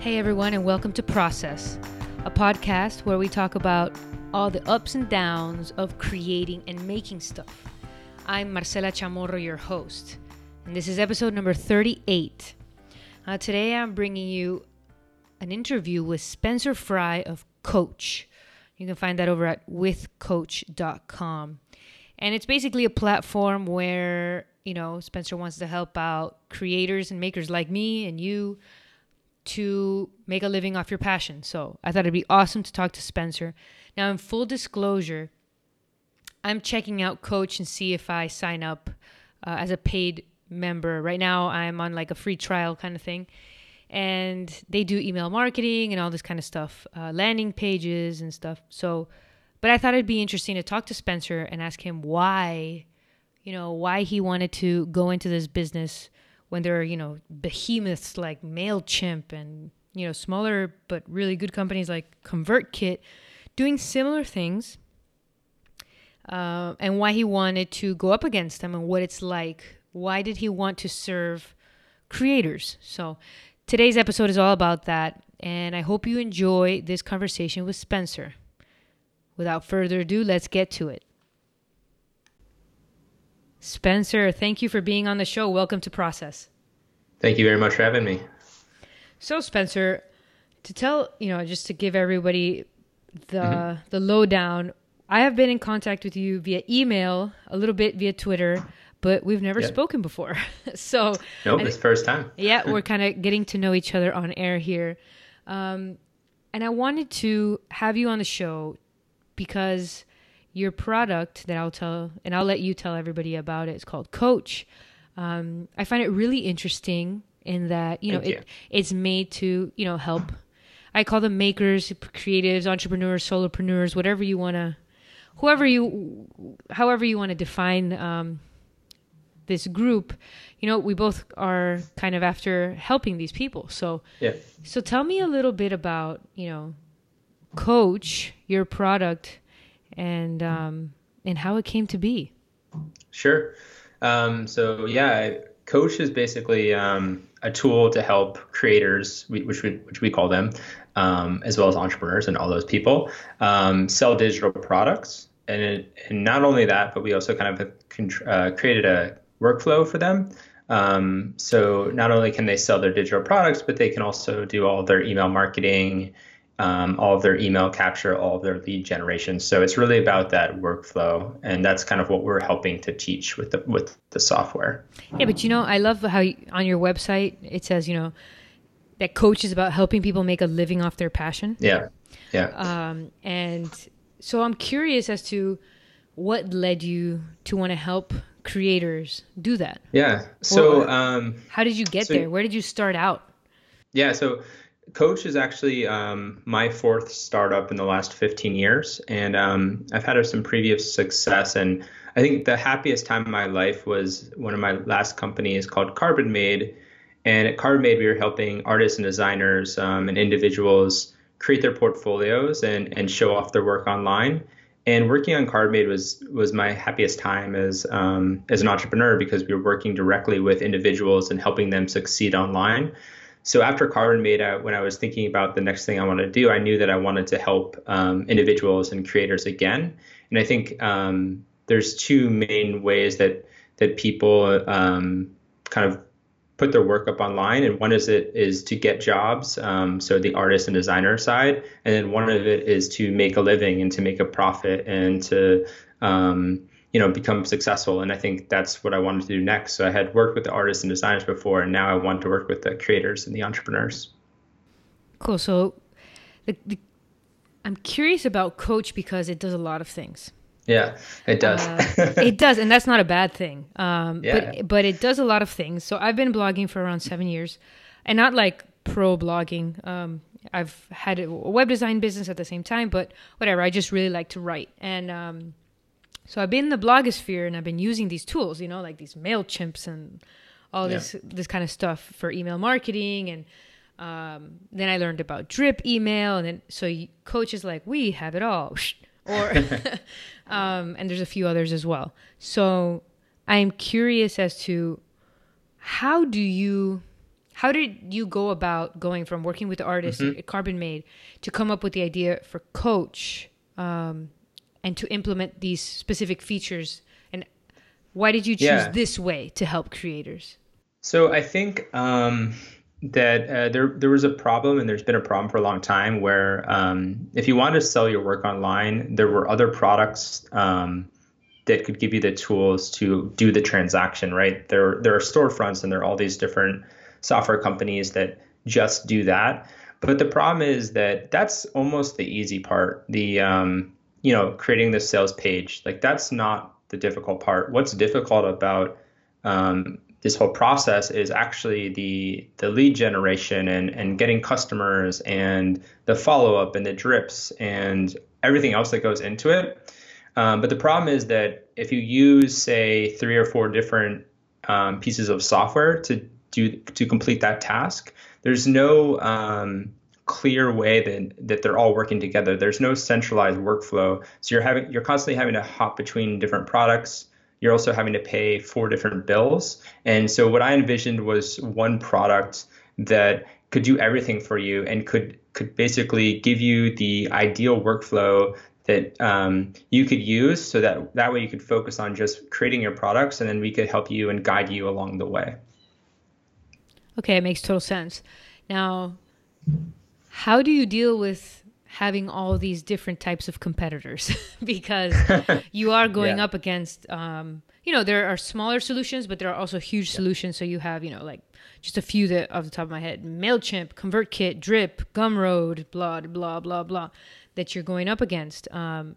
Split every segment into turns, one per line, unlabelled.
Hey, everyone, and welcome to Process, a podcast where we talk about all the ups and downs of creating and making stuff. I'm Marcela Chamorro, your host, and this is episode number 38. Uh, today, I'm bringing you an interview with Spencer Fry of Coach. You can find that over at withcoach.com. And it's basically a platform where, you know, Spencer wants to help out creators and makers like me and you to make a living off your passion. So I thought it'd be awesome to talk to Spencer. Now, in full disclosure, I'm checking out Coach and see if I sign up uh, as a paid member. Right now, I'm on like a free trial kind of thing. And they do email marketing and all this kind of stuff, uh, landing pages and stuff. So, but I thought it'd be interesting to talk to Spencer and ask him why, you know, why he wanted to go into this business when there are, you know, behemoths like MailChimp and, you know, smaller but really good companies like ConvertKit doing similar things. Uh, and why he wanted to go up against them and what it's like. Why did he want to serve creators? So today's episode is all about that. And I hope you enjoy this conversation with Spencer. Without further ado, let's get to it. Spencer, thank you for being on the show. Welcome to Process.
Thank you very much for having me.
So, Spencer, to tell, you know, just to give everybody the mm-hmm. the lowdown, I have been in contact with you via email, a little bit via Twitter, but we've never yep. spoken before. so,
nope, it's first time.
yeah, we're kind of getting to know each other on air here. Um, and I wanted to have you on the show because your product that I'll tell, and I'll let you tell everybody about it. It's called Coach. Um, I find it really interesting in that you know it, it's made to you know help. I call them makers, creatives, entrepreneurs, solopreneurs, whatever you want to, whoever you, however you want to define um, this group. You know, we both are kind of after helping these people. So,
yeah.
So tell me a little bit about you know, Coach, your product and um, and how it came to be.
Sure. Um, so yeah, Coach is basically um, a tool to help creators, which we which we call them, um, as well as entrepreneurs and all those people, um, sell digital products. And, it, and not only that, but we also kind of uh, created a workflow for them. Um, so not only can they sell their digital products, but they can also do all their email marketing, um, all of their email capture, all of their lead generation. So it's really about that workflow, and that's kind of what we're helping to teach with the with the software.
Yeah, but you know, I love how you, on your website it says, you know, that coach is about helping people make a living off their passion.
Yeah, yeah.
Um, and so I'm curious as to what led you to want to help creators do that.
Yeah. So, um,
how did you get so, there? Where did you start out?
Yeah. So Coach is actually um, my fourth startup in the last 15 years, and um, I've had some previous success. And I think the happiest time of my life was one of my last companies called Carbonmade. And at Carbonmade, we were helping artists and designers um, and individuals create their portfolios and, and show off their work online. And working on Carbonmade was was my happiest time as um, as an entrepreneur because we were working directly with individuals and helping them succeed online. So after Carbonmade, uh, when I was thinking about the next thing I wanted to do, I knew that I wanted to help um, individuals and creators again. And I think um, there's two main ways that that people um, kind of put their work up online, and one is it is to get jobs, um, so the artist and designer side, and then one of it is to make a living and to make a profit and to um, you know become successful. And i think that's what i wanted to do next. So i had worked with the artists and designers before and now i want to work with the creators and the entrepreneurs.
Cool. So the, the, i'm curious about coach because it does a lot of things.
Yeah it does.
Uh, it does and that's not a bad thing. Um, yeah. but but it does a lot of things. So i've been blogging for around seven years and not like pro blogging. Um, i've had a web design business at the same time but whatever i just really like to write. And um, so I've been in the blogosphere and I've been using these tools, you know, like these Mailchimps and all yeah. this this kind of stuff for email marketing and um, then I learned about drip email and then so you, coaches like we have it all or um, and there's a few others as well. So I'm curious as to how do you how did you go about going from working with the artist
Mm-hmm.
at Carbonmade to come up with the idea for Coach um, and to implement these specific features? And why did you choose
Yeah.
this way to help creators?
So I think um, that uh, there there was a problem, and there's been a problem for a long time, where um, if you wanted to sell your work online, there were other products um, that could give you the tools to do the transaction. Right? There there are storefronts, and there are all these different software companies that just do that. But the problem is that that's almost the easy part. The um, you know creating the sales page, like that's not the difficult part. What's difficult about um, this whole process is actually the the lead generation and and getting customers and the follow up and the drips and everything else that goes into it. Um, but the problem is that if you use say three or four different um, pieces of software to do to complete that task, there's no um, clear way that that they're all working together. There's no centralized workflow, so you're having you're constantly having to hop between different products you're also having to pay four different bills. And so what I envisioned was one product that could do everything for you and could could basically give you the ideal workflow that um, you could use so that that way you could focus on just creating your products and then we could help you and guide you along the way.
Okay, it makes total sense. Now, how do you deal with having all these different types of competitors? because you are going
Yeah.
up against, um, you know, there are smaller solutions, but there are also huge solutions. So you have, you know, like just a few that off the top of my head MailChimp, ConvertKit, Drip, Gumroad, blah, blah, blah, blah, that you're going up against. Um,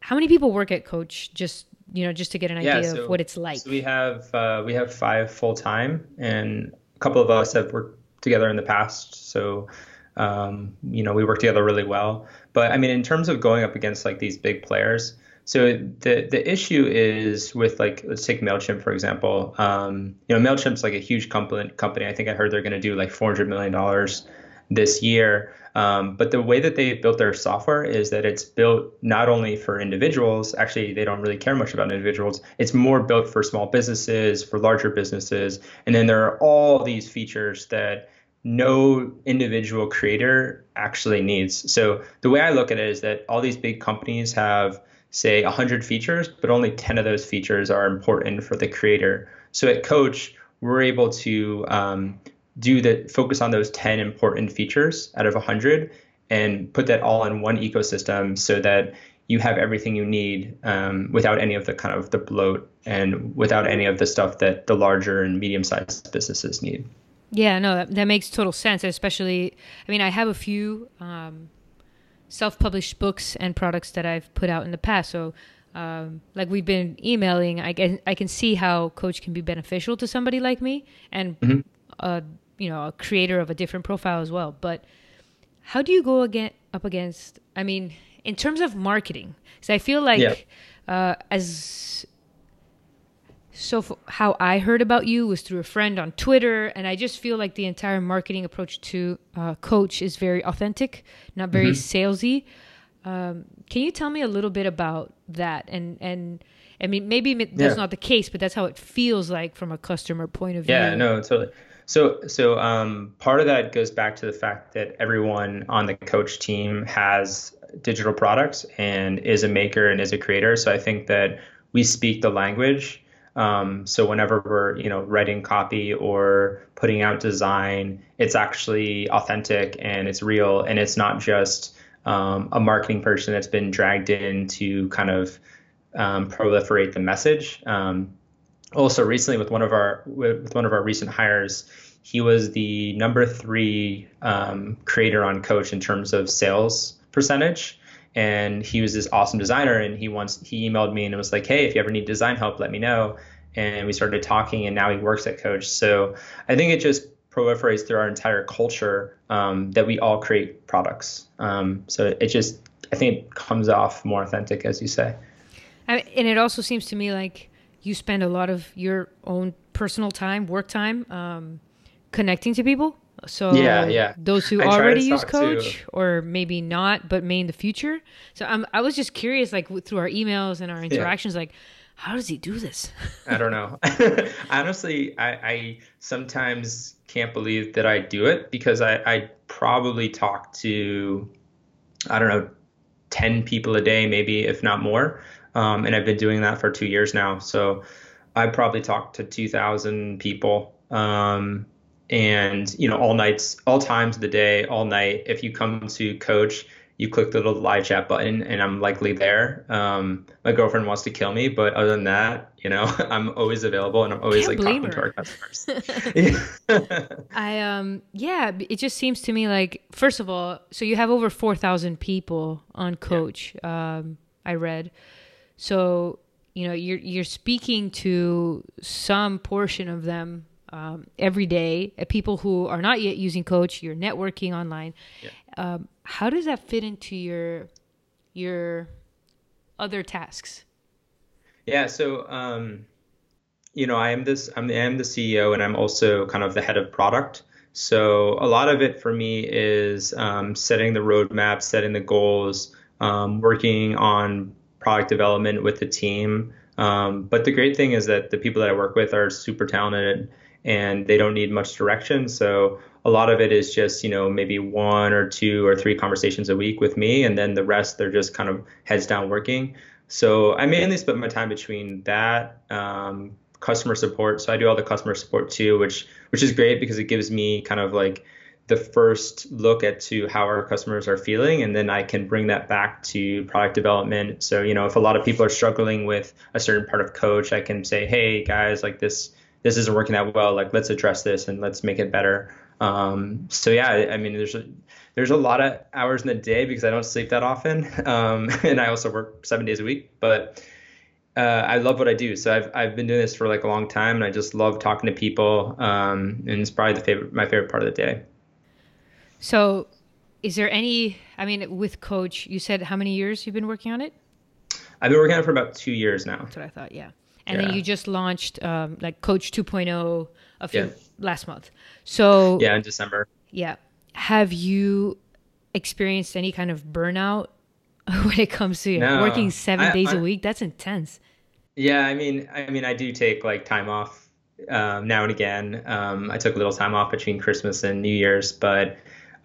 how many people work at Coach? Just, you know, just to get an idea of what it's like.
So we have uh, we have five full time, and a couple of us have worked together in the past. So um, you know we work together really well. But I mean, in terms of going up against like these big players, so the the issue is with like let's take Mailchimp for example. Um, you know, Mailchimp's like a huge company. Company. I think I heard they're going to do like 400 million dollars this year. Um, but the way that they built their software is that it's built not only for individuals, actually, they don't really care much about individuals. It's more built for small businesses, for larger businesses. And then there are all these features that no individual creator actually needs. So the way I look at it is that all these big companies have, say, 100 features, but only 10 of those features are important for the creator. So at Coach, we're able to um, do the focus on those 10 important features out of 100 and put that all in one ecosystem so that you have everything you need um, without any of the kind of the bloat and without any of the stuff that the larger and medium-sized businesses need.
Yeah, no, that, that makes total sense. Especially, I mean, I have a few um, self-published books and products that I've put out in the past. So, um, like we've been emailing, I can I can see how Coach can be beneficial to somebody like me, and
Mhm.
uh, you know, a creator of a different profile as well. But how do you go again up against? I mean, in terms of marketing, because I feel like
Yeah.
uh, as so f- how I heard about you was through a friend on Twitter, and I just feel like the entire marketing approach to uh, Coach is very authentic, not very salesy. Um, can you tell me a little bit about that? And and I mean, maybe that's
Yeah.
not the case, but that's how it feels like from a customer point of view.
Yeah, no, totally. So, so um, part of that goes back to the fact that everyone on the coach team has digital products and is a maker and is a creator. So I think that we speak the language. Um, so whenever we're, you know, writing copy or putting out design, it's actually authentic and it's real, and it's not just um, a marketing person that's been dragged in to kind of um, proliferate the message. Um, also recently with one of our with one of our recent hires he was the number three um, creator on coach in terms of sales percentage and he was this awesome designer and he once he emailed me and it was like hey if you ever need design help let me know. And we started talking and now he works at coach. So i think it just proliferates through our entire culture um, that we all create products. Um, so it just i think it comes off more authentic as you say.
And it also seems to me like you spend a lot of your own personal time, work time, um, connecting to people. So
Yeah, yeah.
those who
I
already use Coach, or maybe not, but may in the future. So I'm, I was just curious, like through our emails and our interactions, like how does he do this?
I don't know. Honestly, I, I, sometimes can't believe that I do it because I, I probably talk to, I don't know, 10 people a day, maybe, if not more. Um, and I've been doing that for two years now. So I probably talked to 2,000 people. Um, and, you know, all nights, all times of the day, all night. If you come to coach, you click the little live chat button and I'm likely there. Um, my girlfriend wants to kill me, but other than that, you know, I'm always available and I'm always
Can't
like talking
her.
to our customers.
I um yeah, it just seems to me like first of all, so you have over 4,000 people on coach. Yeah. Um I read. So, you know, you're you're speaking to some portion of them um, every day, uh, people who are not yet using coach, you're networking online. Yeah. Um, how does that fit into your your other tasks?
Yeah, so um, you know, I am this I'm, I am the CEO and I'm also kind of the head of product. So a lot of it for me is um, setting the roadmap, setting the goals, um, working on product development with the team. Um, but the great thing is that the people that I work with are super talented and they don't need much direction. So a lot of it is just, you know, maybe one or two or three conversations a week with me, and then the rest they're just kind of heads down working. So I mainly split my time between that, um, customer support. So I do all the customer support too, which which is great because it gives me kind of like the first look at to how our customers are feeling and then I can bring that back to product development. So, you know, if a lot of people are struggling with a certain part of coach, I can say, "Hey guys, like this this isn't working that well. Like let's address this and let's make it better." Um, so yeah, I mean, there's a, there's a lot of hours in the day because I don't sleep that often, um, and I also work seven days a week. But uh, I love what I do. So I've I've been doing this for like a long time, and I just love talking to people. Um, and it's probably the favorite my favorite part of the day.
So, is there any? I mean, with Coach, you said how many years you've been working on it?
I've been working on it for about two years now.
That's what I thought. Yeah, and yeah. then you just launched um, like Coach 2.0 a few yeah. last month. So
yeah, in December.
Yeah, have you experienced any kind of burnout when it comes to no, working seven I, days I, a week? That's intense.
Yeah, I mean, I mean, I do take like time off um, now and again. Um, I took a little time off between Christmas and New Year's, but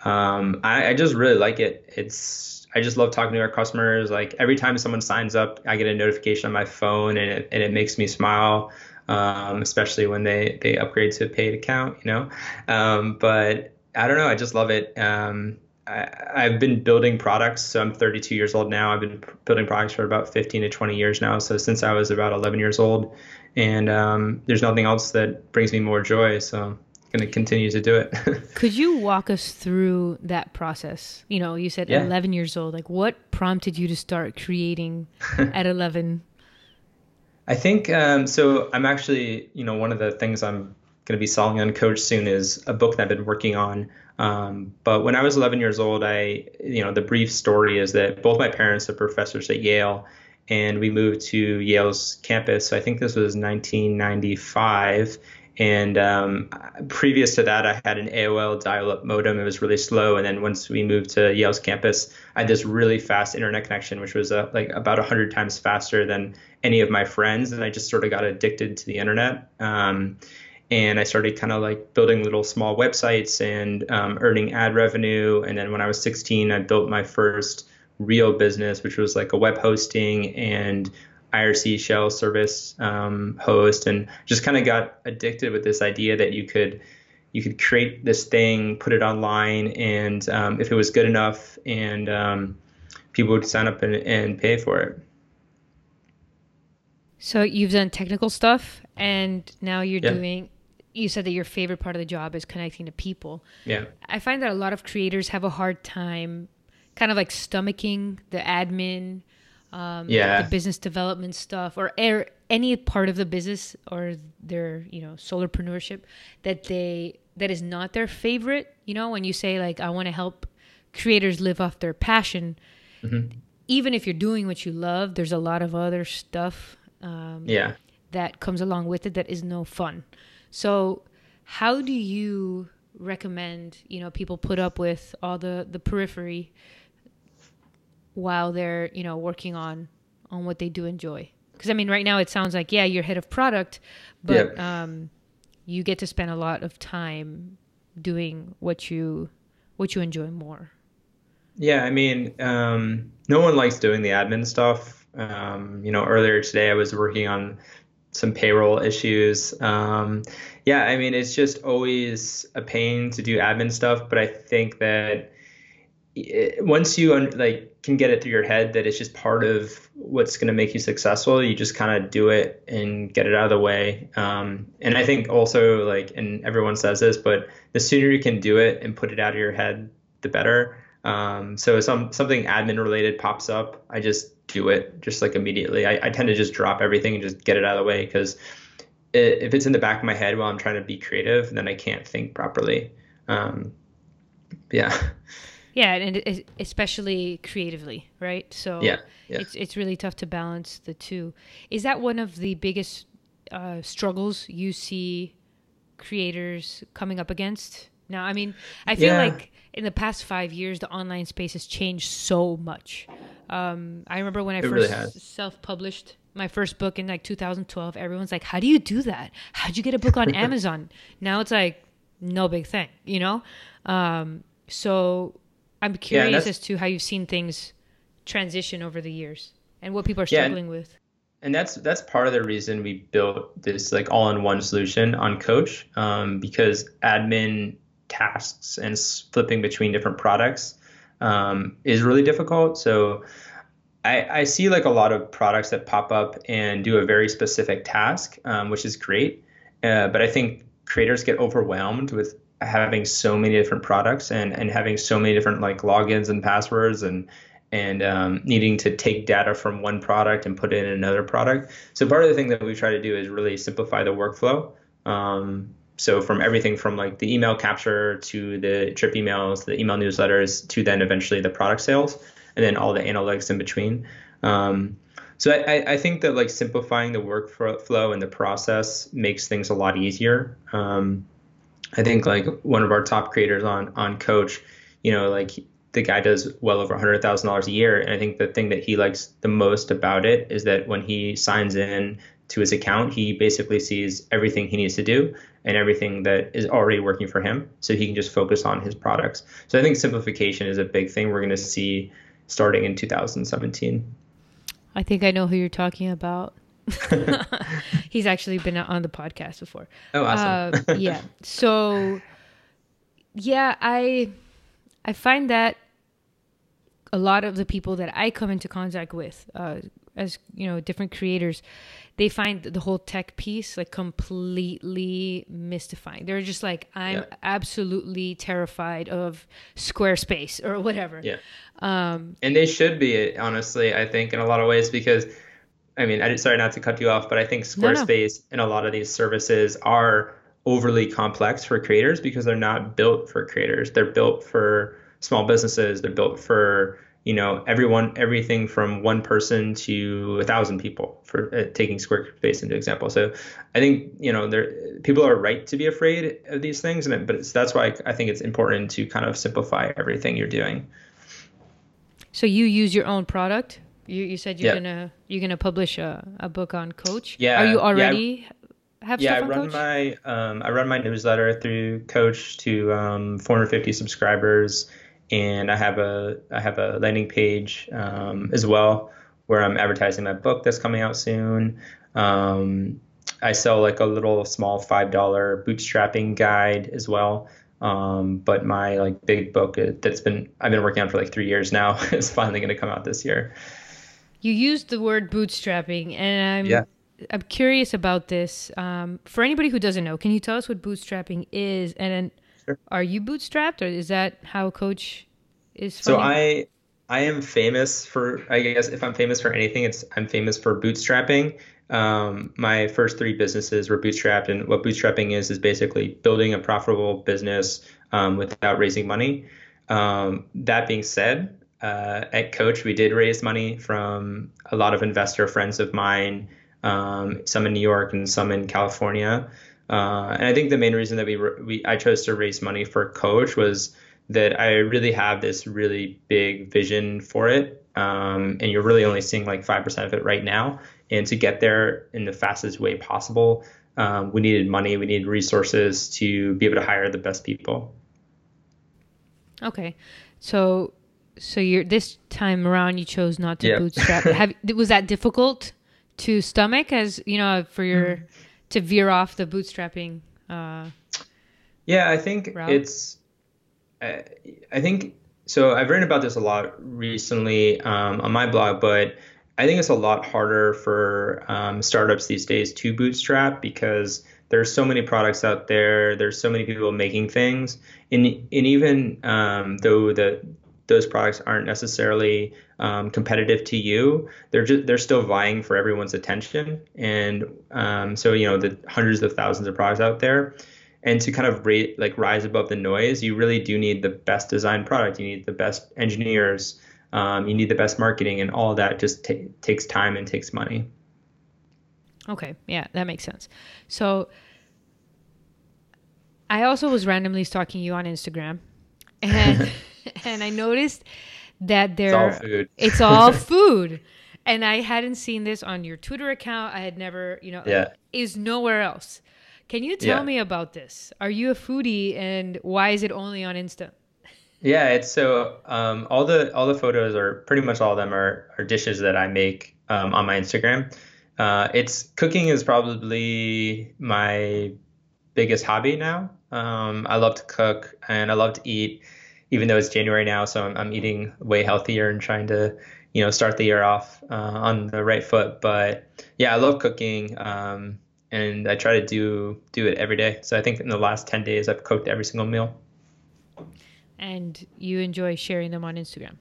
um, I, I, just really like it. It's I just love talking to our customers. Like every time someone signs up, I get a notification on my phone, and it, and it makes me smile. Um, especially when they they upgrade to a paid account, you know. Um, but I don't know. I just love it. Um, I, have been building products. So I'm 32 years old now. I've been building products for about 15 to 20 years now. So since I was about 11 years old, and um, there's nothing else that brings me more joy. So going to continue to do it.
Could you walk us through that process? You know, you said yeah. 11 years old. Like, what prompted you to start creating at 11?
I think um, so. I'm actually, you know, one of the things I'm going to be selling on Coach soon is a book that I've been working on. Um, but when I was 11 years old, I, you know, the brief story is that both my parents are professors at Yale, and we moved to Yale's campus. So I think this was 1995. And um, previous to that, I had an AOL dial-up modem. It was really slow. And then once we moved to Yale's campus, I had this really fast internet connection, which was uh, like about 100 times faster than any of my friends. And I just sort of got addicted to the internet. Um, and I started kind of like building little small websites and um, earning ad revenue. And then when I was 16, I built my first real business, which was like a web hosting and IRC shell service um, host, and just kind of got addicted with this idea that you could you could create this thing, put it online, and um, if it was good enough, and um, people would sign up and, and pay for it.
So you've done technical stuff, and now you're yeah. doing you said that your favorite part of the job is connecting to people.
Yeah.
I find that a lot of creators have a hard time kind of like stomaching the admin, um,
yeah.
the business development stuff, or er, any part of the business or their, you know, solopreneurship that they that is not their favorite. You know, when you say like I want to help creators live off their passion, mm-hmm. even if you're doing what you love, there's a lot of other stuff. Um,
yeah.
That comes along with it that is no fun. So, how do you recommend you know people put up with all the the periphery while they're you know working on on what they do enjoy? Because I mean, right now it sounds like yeah, you're head of product, but yeah. um, you get to spend a lot of time doing what you what you enjoy more.
Yeah, I mean, um, no one likes doing the admin stuff. Um, you know, earlier today I was working on some payroll issues. Um, yeah, I mean, it's just always a pain to do admin stuff, but I think that it, once you like can get it through your head that it's just part of what's going to make you successful, you just kind of do it and get it out of the way. Um, and I think also like, and everyone says this, but the sooner you can do it and put it out of your head, the better. Um, so some something admin related pops up, I just do it just like immediately. I, I tend to just drop everything and just get it out of the way because it, if it's in the back of my head while I'm trying to be creative, then I can't think properly. Um, yeah.
Yeah, and especially creatively, right? So
yeah, yeah,
it's it's really tough to balance the two. Is that one of the biggest uh, struggles you see creators coming up against now? I mean, I feel yeah. like in the past five years, the online space has changed so much. Um, I remember when I it first really self-published my first book in like 2012. Everyone's like, "How do you do that? How'd you get a book on Amazon?" now it's like no big thing, you know. Um, so I'm curious yeah, as to how you've seen things transition over the years and what people are struggling yeah, with.
And that's that's part of the reason we built this like all-in-one solution on Coach um, because admin tasks and flipping between different products um, is really difficult. So I, I, see like a lot of products that pop up and do a very specific task, um, which is great. Uh, but I think creators get overwhelmed with having so many different products and, and having so many different like logins and passwords and and um, needing to take data from one product and put it in another product. So part of the thing that we try to do is really simplify the workflow. Um, so from everything from like the email capture to the drip emails, the email newsletters, to then eventually the product sales, and then all the analytics in between. Um, so I, I, think that like simplifying the workflow and the process makes things a lot easier. Um, I think like one of our top creators on on Coach, you know, like the guy does well over hundred thousand dollars a year, and I think the thing that he likes the most about it is that when he signs in to his account, he basically sees everything he needs to do and everything that is already working for him so he can just focus on his products. So I think simplification is a big thing we're going to see starting in 2017.
I think I know who you're talking about. He's actually been on the podcast before.
Oh, awesome.
uh, yeah. So yeah, I I find that a lot of the people that I come into contact with, uh, as you know, different creators, they find the whole tech piece like completely mystifying. They're just like, I'm yeah. absolutely terrified of Squarespace or whatever.
Yeah. Um, and they should be, honestly, I think, in a lot of ways, because I mean, I sorry not to cut you off, but I think Squarespace no, no. and a lot of these services are overly complex for creators because they're not built for creators. They're built for small businesses. They're built for you know everyone everything from one person to a thousand people for uh, taking squarespace into example so i think you know there people are right to be afraid of these things and it, but that's why i think it's important to kind of simplify everything you're doing
so you use your own product you, you said you're yeah. gonna you're gonna publish a, a book on coach
yeah
are you already
yeah, have yeah i run coach? my um, i run my newsletter through coach to um, 450 subscribers and I have a I have a landing page um, as well where I'm advertising my book that's coming out soon. Um, I sell like a little small five dollar bootstrapping guide as well. Um, but my like big book uh, that's been I've been working on for like three years now is finally going to come out this year.
You used the word bootstrapping, and I'm yeah. I'm curious about this. Um, for anybody who doesn't know, can you tell us what bootstrapping is, and Sure. Are you bootstrapped, or is that how Coach is?
So I I am famous for I guess if I'm famous for anything, it's I'm famous for bootstrapping. Um, my first three businesses were bootstrapped, and what bootstrapping is is basically building a profitable business um, without raising money. Um, that being said, uh, at Coach, we did raise money from a lot of investor friends of mine, um, some in New York and some in California. Uh, and I think the main reason that we, we I chose to raise money for Coach was that I really have this really big vision for it. Um, and you're really only seeing like 5% of it right now. and to get there in the fastest way possible, um, we needed money, we needed resources to be able to hire the best people.
Okay, so so you're this time around you chose not to bootstrap. Have was that difficult to stomach as you know for your mm. to veer off the bootstrapping? Uh,
yeah, I think route? it's. I, I think so. I've written about this a lot recently um, on my blog, but I think it's a lot harder for um, startups these days to bootstrap because there's so many products out there. There's so many people making things, and and even um, though the those products aren't necessarily um, competitive to you, they're just they're still vying for everyone's attention. And um, so you know the hundreds of thousands of products out there, and to kind of rate like rise above the noise, you really do need the best designed product. You need the best engineers. Um, you need the best marketing, and all that just t- takes time and takes money.
Okay, yeah, that makes sense. So I also was randomly stalking you on Instagram, and and I noticed that there
it's all food.
It's all food. And I hadn't seen this on your Twitter account. I had never, you know,
yeah.
is nowhere else. Can you tell yeah. me about this? Are you a foodie and why is it only on Insta?
Yeah, it's so um, all the all the photos are pretty much all of them are, are dishes that I make um, on my Instagram. Uh, it's cooking is probably my biggest hobby now. Um, I love to cook and I love to eat, even though it's January now, so I'm, I'm eating way healthier and trying to, you know, start the year off uh, on the right foot. But yeah, I love cooking, um, and I try to do do it every day. So I think in the last ten days, I've cooked every single meal
and you enjoy sharing them on Instagram.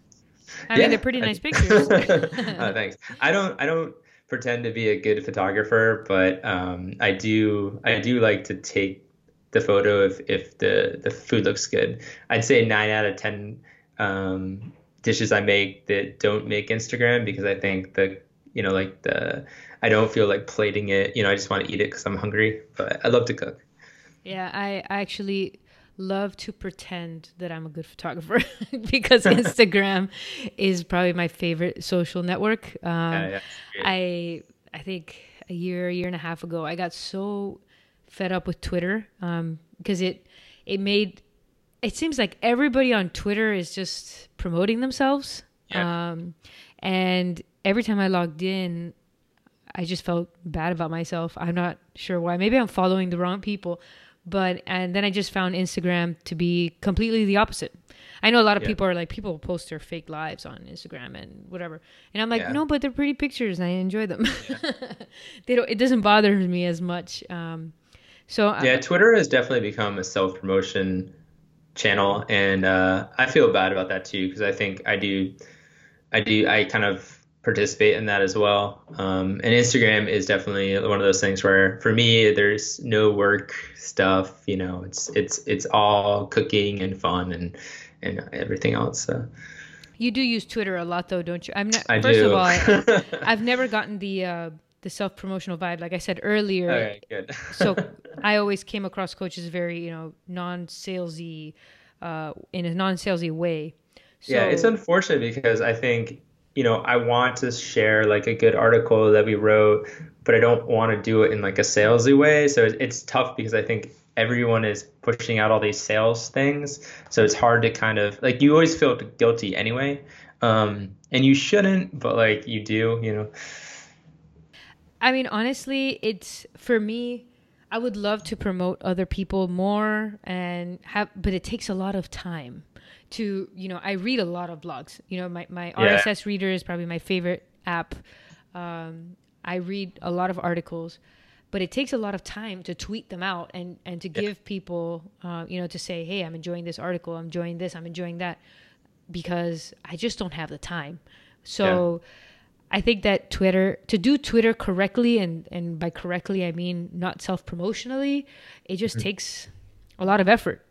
I yeah, mean, they're pretty nice pictures.
oh, thanks. I don't. I don't pretend to be a good photographer, but um, I do. I do like to take the photo if if the the food looks good. I'd say nine out of ten um, dishes I make that don't make Instagram because I think the you know like the I don't feel like plating it. You know, I just want to eat it because I'm hungry. But I love to cook.
Yeah, I, I actually love to pretend that I'm a good photographer because Instagram is probably my favorite social network. Um, yeah, yeah, I I think a year, a year and a half ago, I got so fed up with Twitter because um, it it made it seems like everybody on Twitter is just promoting themselves. Yeah. Um, and every time I logged in, I just felt bad about myself. I'm not sure why. Maybe I'm following the wrong people but and then I just found Instagram to be completely the opposite. I know a lot of yeah. people are like people post their fake lives on Instagram and whatever, and I'm like, yeah. no, but they're pretty pictures and I enjoy them. They don't. It doesn't bother me as much. Um, so
yeah, Twitter has definitely become a self promotion channel, and uh, I feel bad about that too because I think I do, I do, I kind of participate in that as well. Um, and Instagram is definitely one of those things where for me there's no work stuff. You know, it's it's it's all cooking and fun and and everything else. So.
You do use Twitter a lot though, don't you? I'm not.
I
first
do.
of all, I've never gotten the uh, the self promotional vibe. Like I said earlier.
Okay, good.
so I always came across coaches very you know non salesy, uh, in a non salesy way.
So, yeah, it's unfortunate because I think you know, I want to share like a good article that we wrote, but I don't want to do it in like a salesy way. So it's tough because I think everyone is pushing out all these sales things. So it's hard to kind of like you always feel guilty anyway. Um, and you shouldn't, but like you do, you know.
I mean, honestly, it's for me. I would love to promote other people more and have, but it takes a lot of time to you know i read a lot of blogs you know my, my yeah. rss reader is probably my favorite app um, i read a lot of articles but it takes a lot of time to tweet them out and and to yeah. give people uh, you know to say hey i'm enjoying this article i'm enjoying this i'm enjoying that because i just don't have the time so yeah. I think that Twitter to do Twitter correctly and and by correctly I mean not self promotionally, it just mm-hmm. takes a lot of effort.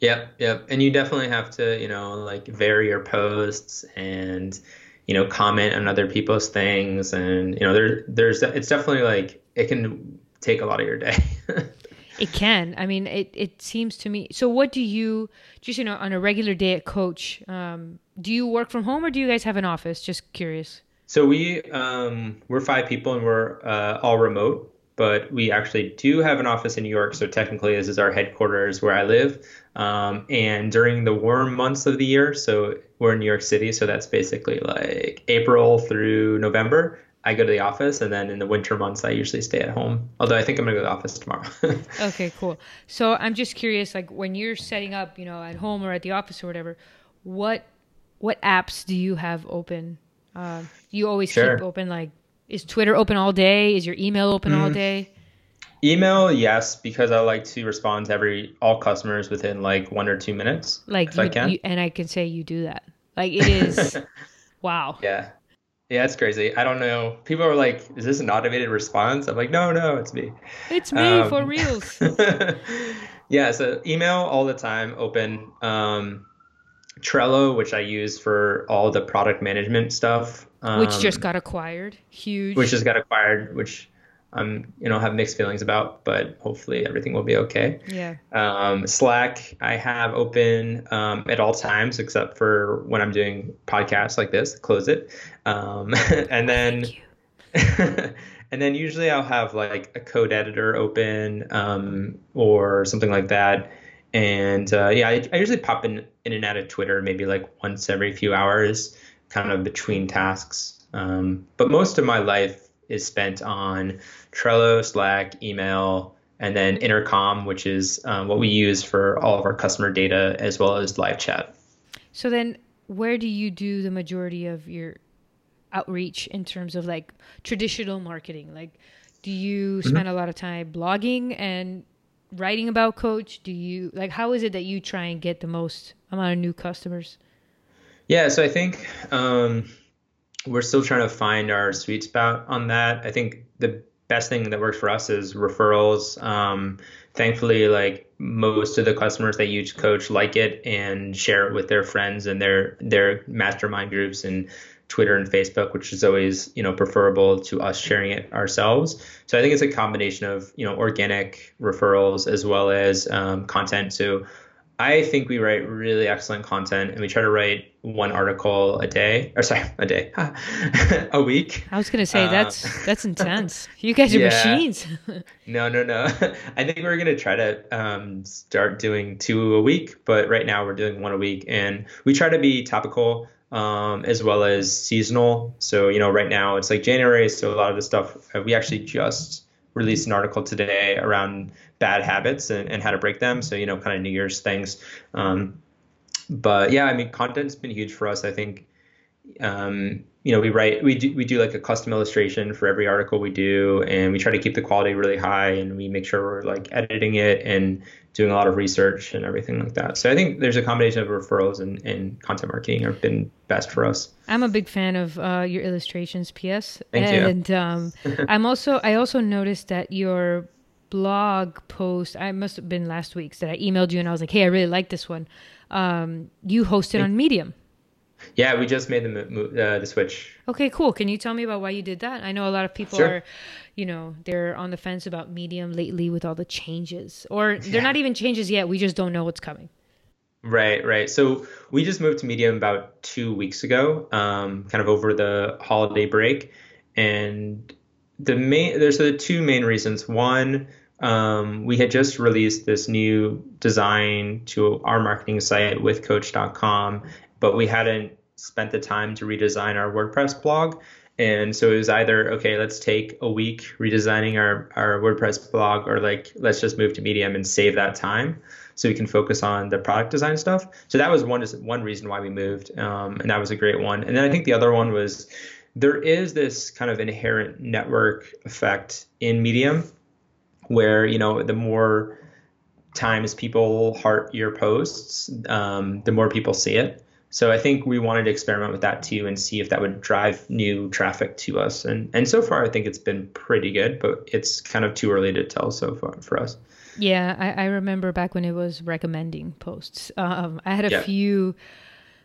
Yep, yep. And you definitely have to, you know, like vary your posts and, you know, comment on other people's things. And, you know, there, there's, it's definitely like, it can take a lot of your day.
it can. I mean, it, it seems to me. So what do you, just, you know, on a regular day at Coach, um, do you work from home or do you guys have an office? Just curious.
So we um, we're five people and we're uh, all remote, but we actually do have an office in New York. So technically, this is our headquarters where I live. Um, and during the warm months of the year, so we're in New York City, so that's basically like April through November. I go to the office, and then in the winter months, I usually stay at home. Although I think I'm gonna go to the office tomorrow.
okay, cool. So I'm just curious, like when you're setting up, you know, at home or at the office or whatever, what what apps do you have open? Uh, you always sure. keep open like is Twitter open all day? Is your email open mm. all day?
Email, yes, because I like to respond to every all customers within like one or two minutes.
Like you, I can. You, and I can say you do that. Like it is wow.
Yeah. Yeah, it's crazy. I don't know. People are like, "Is this an automated response?" I'm like, "No, no, it's me."
It's me um, for reals.
yeah, so email all the time, open. Um, Trello, which I use for all the product management stuff.
Um, which just got acquired. Huge.
Which just got acquired, which I'm, you know, have mixed feelings about, but hopefully everything will be okay.
Yeah.
Um, Slack, I have open um, at all times except for when I'm doing podcasts like this. Close it, um, and then, and then usually I'll have like a code editor open um, or something like that. And uh, yeah, I, I, usually pop in, in and out of Twitter maybe like once every few hours, kind of between tasks. Um, but most of my life is spent on Trello, Slack, email, and then Intercom, which is um, what we use for all of our customer data as well as live chat.
So then, where do you do the majority of your outreach in terms of like traditional marketing? Like, do you mm-hmm. spend mm-hmm. a lot of time blogging and writing about coach? Do you like how is it that you try and get the most amount of new customers?
Yeah so i think um, we're still trying to find our sweet spot on that. I think the best thing that works for us is referrals. Um, thankfully like most of the customers that use coach like it and share it with their friends and their their mastermind groups and Twitter and Facebook, which is always you know preferable to us sharing it ourselves. So I think it's a combination of you know organic referrals as well as um, content. So I think we write really excellent content, and we try to write one article a day, or sorry, a day, a week.
I was gonna say um, that's that's intense. You guys are yeah. machines.
no, no, no. I think we're gonna try to um, start doing two a week, but right now we're doing one a week, and we try to be topical um, as well as seasonal. So, you know, right now it's like January, so a lot of the stuff uh, we actually just released an article today around bad habits and, and how to break them. So, you know, kind of New Year's things. Um, but yeah, I mean, content's been huge for us. I think, um, you know, we write, we do, we do like a custom illustration for every article we do, and we try to keep the quality really high, and we make sure we're like editing it and doing a lot of research and everything like that. So I think there's a combination of referrals and, and content marketing have been best for us.
I'm a big fan of uh, your illustrations, PS.
Thank
and, you. um, I'm also I also noticed that your blog post I must have been last week's that I emailed you and I was like, hey, I really like this one. Um, you hosted on Medium.
Yeah, we just made the uh, the switch.
Okay, cool. Can you tell me about why you did that? I know a lot of people sure. are, you know, they're on the fence about Medium lately with all the changes, or they're yeah. not even changes yet. We just don't know what's coming.
Right, right. So we just moved to Medium about two weeks ago, um, kind of over the holiday break, and the main there's the two main reasons. One, um, we had just released this new design to our marketing site with Coach.com, but we hadn't spent the time to redesign our WordPress blog. And so it was either, okay, let's take a week redesigning our, our WordPress blog, or like, let's just move to Medium and save that time so we can focus on the product design stuff. So that was one, one reason why we moved. Um, and that was a great one. And then I think the other one was there is this kind of inherent network effect in Medium where, you know, the more times people heart your posts, um, the more people see it. So I think we wanted to experiment with that too and see if that would drive new traffic to us. And and so far I think it's been pretty good, but it's kind of too early to tell so far for us.
Yeah, I, I remember back when it was recommending posts. Um, I had a yeah. few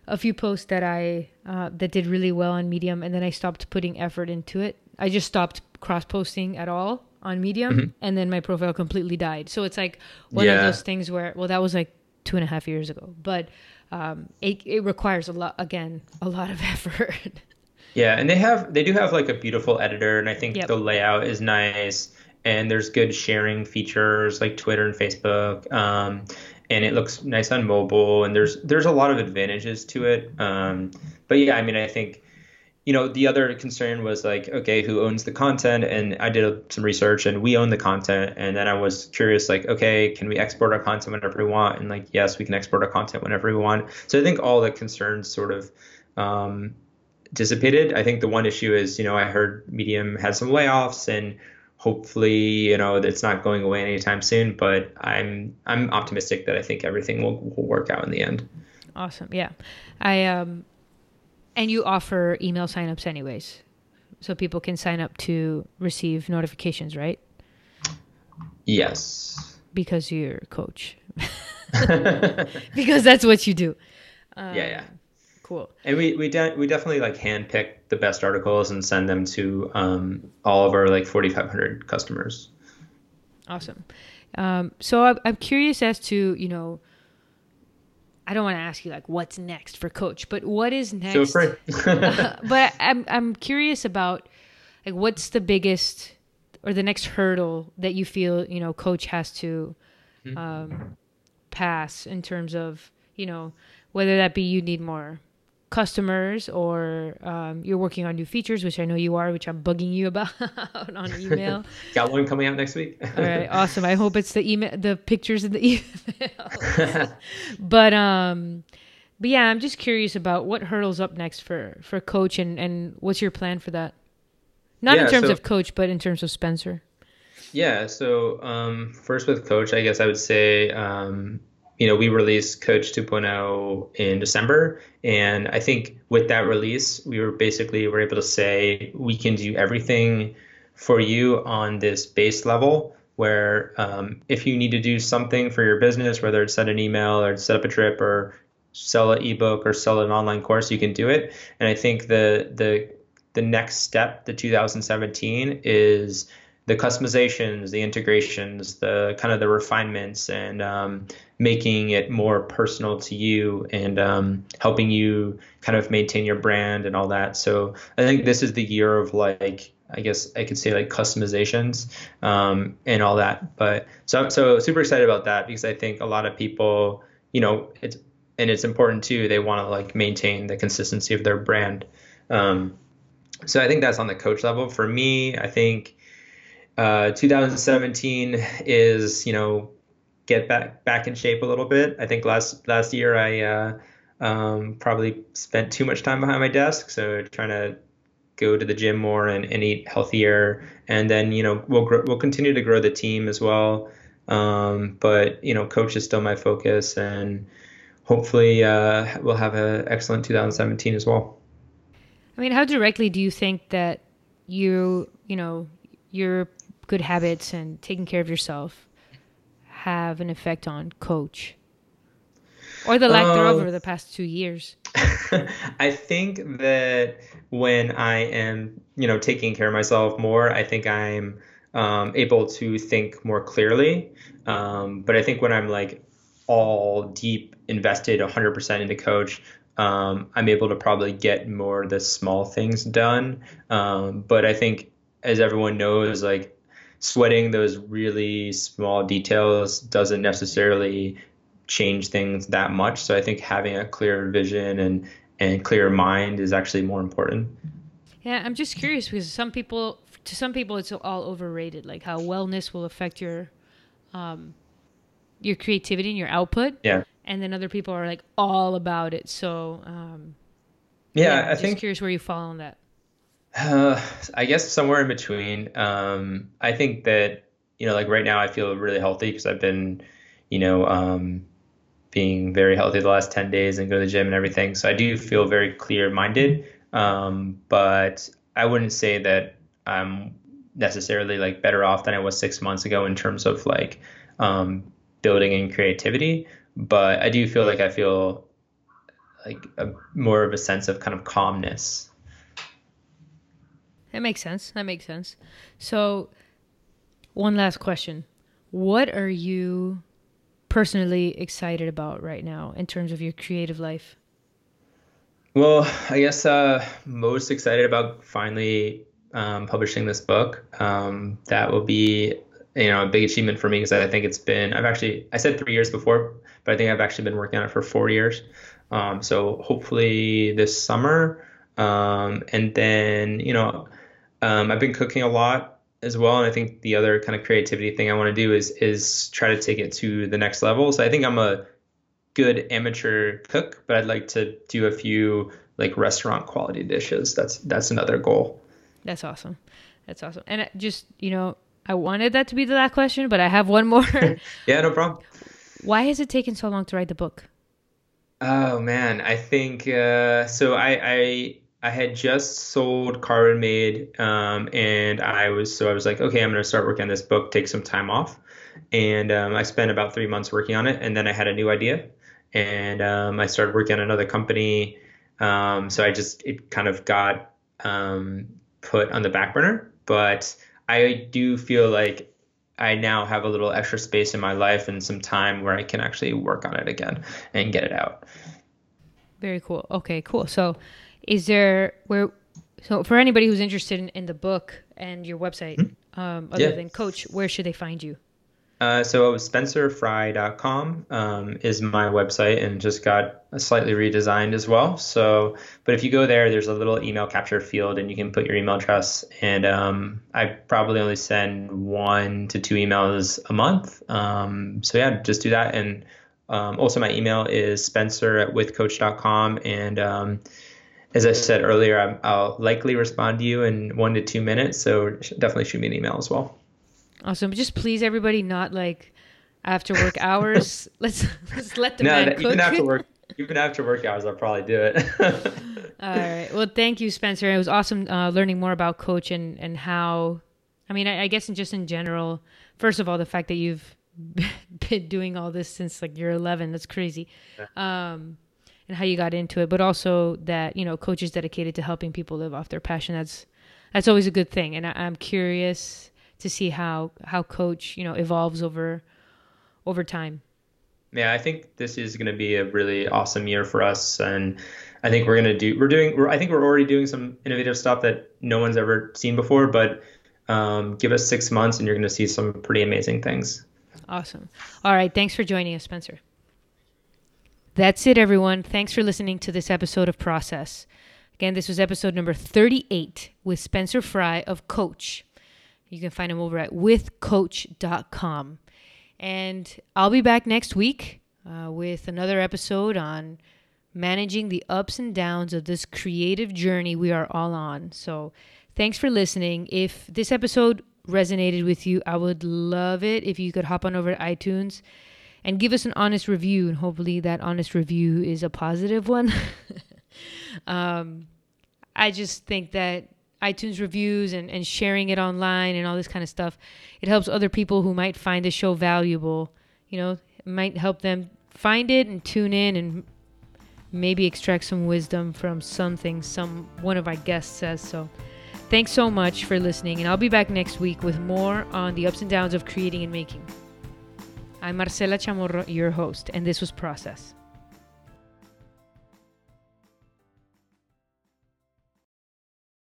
a few posts that I uh, that did really well on Medium, and then I stopped putting effort into it. I just stopped cross posting at all on Medium, mm-hmm. and then my profile completely died. So it's like one yeah. of those things where, well, that was like two and a half years ago, but um, it, it requires a lot again a lot of effort
Yeah, and they have they do have like a beautiful editor, and I think
Yep.
the layout is nice, and there's good sharing features like Twitter and Facebook, um, and it looks nice on mobile, and there's there's a lot of advantages to it. Um, but yeah, I mean, I think you know the other concern was like, okay, who owns the content? And I did some research, and we own the content, and then I was curious, like, okay, can we export our content whenever we want? And like, yes, we can export our content whenever we want. So I think all the concerns sort of um, dissipated. I think the one issue is, you know, I heard Medium had some layoffs and hopefully, you know, it's not going away anytime soon, but I'm I'm optimistic that I think everything will, will work out in the end.
Awesome. Yeah. I um and you offer email signups anyways. So people can sign up to receive notifications, right?
Yes.
Because you're a coach. because that's what you do. Um,
yeah.
Cool.
And we we de- we definitely like handpick the best articles and send them to um, all of our like 4,500 customers.
Awesome. Um, so I'm, I'm curious as to, you know, I don't want to ask you like what's next for coach, but what is next?
Feel free.
but I'm I'm curious about like what's the biggest or the next hurdle that you feel you know coach has to um, pass in terms of you know whether that be you need more customers or um, you're working on new features, which I know you are, which I'm bugging you about on email.
Got one coming out next week.
All right, awesome. I hope it's the email, the pictures in the email. but um, but yeah, I'm just curious about what hurdles up next for for coach and and what's your plan for that? Not in terms
so-
of coach, but in terms of Spencer.
Yeah, so um, first with Coach, I guess I would say, um, you know, we released Coach 2.0 in December, and I think with that release, we were basically were able to say we can do everything for you on this base level. Where um, if you need to do something for your business, whether it's send an email or set up a drip or sell an ebook or sell an online course, you can do it. And I think the the the next step, the 2017, is the customizations, the integrations, the kind of the refinements, and um, making it more personal to you and um, helping you kind of maintain your brand and all that. So I think this is the year of like, I guess I could say like customizations um, and all that. But so so super excited about that because I think a lot of people, you know, it's and it's important too. They want to like maintain the consistency of their brand. Um, so I think that's on the coach level. For me, I think uh, 2017 is you know get back back in shape a little bit. I think last last year I uh, um, probably spent too much time behind my desk, so trying to go to the gym more and, and eat healthier. And then you know we'll we'll continue to grow the team as well. Um, but you know coach is still my focus, and hopefully uh, we'll have an excellent 2017 as well.
I mean, how directly do you think that you, you know, your good habits and taking care of yourself have an effect on coach? Or the lack thereof
Um,
over the past two years.
I think that when I am, you know, taking care of myself more, I think I'm um, able to think more clearly. Um, but I think when I'm like all deep invested 100% into coach, um, I'm able to probably get more of the small things done. Um, but I think, as everyone knows, like sweating those really small details doesn't necessarily change things that much. So I think having a clear vision and and clear mind is actually more important.
Yeah, I'm just curious because some people, to some people, it's all overrated. Like how wellness will affect your, um, your creativity and your output,
Yeah.
and then other people are like all about it. So, um,
Yeah, I
just
think
curious where you fall on that.
Uh, I guess somewhere in between. Um, I think that, you know, like right now I feel really healthy because I've been, you know, um, being very healthy the last 10 days and go to the gym and everything. So I do feel very clear minded. Um, but I wouldn't say that I'm necessarily like better off than I was six months ago in terms of like um, building in creativity. But I do feel like I feel like a, more of a sense of kind of calmness
That makes sense. That makes sense. So, one last question. What are you personally excited about right now in terms of your creative life?
Well, I guess uh, most excited about finally um, publishing this book. Um, that will be you know a big achievement for me because I think it's been I've actually I said three years before, but I think I've actually been working on it for four years. Um, so hopefully this summer, um, and then you know um, I've been cooking a lot as well, and I think the other kind of creativity thing I want to do is is try to take it to the next level. So I think I'm a good amateur cook, but I'd like to do a few like restaurant quality dishes. That's that's another goal.
That's awesome. That's awesome. And just you know, I wanted that to be the last question, but I have one more.
yeah, no problem.
Why has it taken so long to write the book?
Oh man, I think uh, so. I, I I had just sold Carbonmade, um, and I was so I was like, okay, I'm gonna start working on this book, take some time off, and um, I spent about three months working on it, and then I had a new idea, and um, I started working on another company. Um, so I just it kind of got um, put on the back burner, but I do feel like I now have a little extra space in my life and some time where I can actually work on it again and get it out.
Very cool. Okay, cool. So, is there where? So, for anybody who's interested in, in the book and your website, mm-hmm. um, other yeah. than Coach, where should they find you?
Uh, so spencerfry.com um, is my website and just got slightly redesigned as well. So, but if you go there, there's a little email capture field and you can put your email address. And um, I probably only send one to two emails a month. Um, so yeah, just do that. And um, also my email is spencer at withcoach.com. And um, as I said earlier, i will likely respond to you in one to two minutes. So definitely shoot me an email as well.
Awesome. Just please everybody not like after work hours. let's let's let the no, man
even after work even after work hours I'll probably do it.
All right. Well, thank you, Spencer. It was awesome uh, learning more about coach and and how. I mean, I, I guess in just in general. First of all, the fact that you've been doing all this since like you're 11. That's crazy. Um, and how you got into it, but also that you know, coach is dedicated to helping people live off their passion. That's that's always a good thing. And I, I'm curious to see how how coach you know evolves over over time
yeah i think this is going to be a really awesome year for us and i think we're going to do we're doing we're, i think we're already doing some innovative stuff that no one's ever seen before but um, give us six months and you're going to see some pretty amazing things
awesome all right thanks for joining us spencer that's it everyone thanks for listening to this episode of process again this was episode number 38 with spencer fry of coach you can find him over at withcoach.com. And I'll be back next week uh, with another episode on managing the ups and downs of this creative journey we are all on. So, thanks for listening. If this episode resonated with you, I would love it if you could hop on over to iTunes and give us an honest review. And hopefully, that honest review is a positive one. um, I just think that iTunes reviews and, and sharing it online and all this kind of stuff. It helps other people who might find the show valuable. You know, might help them find it and tune in and maybe extract some wisdom from something some one of our guests says. So thanks so much for listening and I'll be back next week with more on the ups and downs of creating and making. I'm Marcela Chamorro, your host, and this was Process.